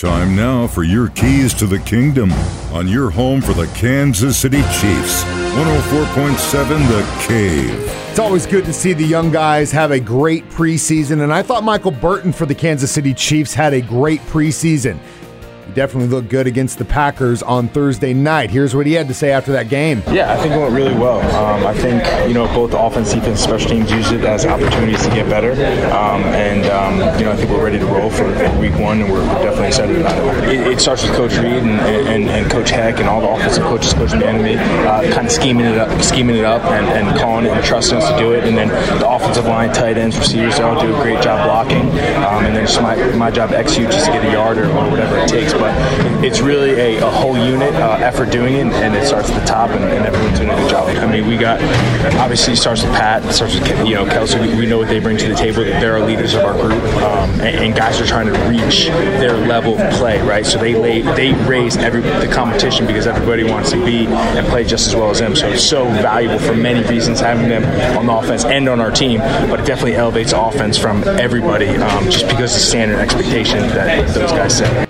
Time now for your keys to the kingdom on your home for the Kansas City Chiefs. 104.7 The Cave. It's always good to see the young guys have a great preseason, and I thought Michael Burton for the Kansas City Chiefs had a great preseason. He definitely looked good against the Packers on Thursday night. Here's what he had to say after that game. Yeah, I think it went really well. Um, I think you know both offense, defense, special teams used it as opportunities to get better, um, and um, you know I think we're ready to roll for, week one, and we're, definitely excited about it. it. it. starts with Coach Reid and, and, and, Coach Heck and all the offensive coaches Coach Bieniemy, uh, kind of scheming it up, scheming it up, and, and, calling it and trusting us to do it, and then the offensive line, tight ends, receivers, they all do a great job blocking, um, and then it's my, my job to execute just to get a yard or, or whatever it takes. But it's really a, a whole unit uh, effort doing it, and it starts at the top, and, and, everyone's doing a good job. I mean, we got obviously starts with Pat, starts with you know Kelce. We, we know what they bring to the table. They're our leaders of our group, um, and, and, guys are trying to reach their level of play, right? So they lay, they raise every the competition because everybody wants to be and play just as well as them. So it's so valuable for many reasons having them on the offense and on our team, but it definitely elevates offense from everybody um, just because of the standard expectation that those guys set.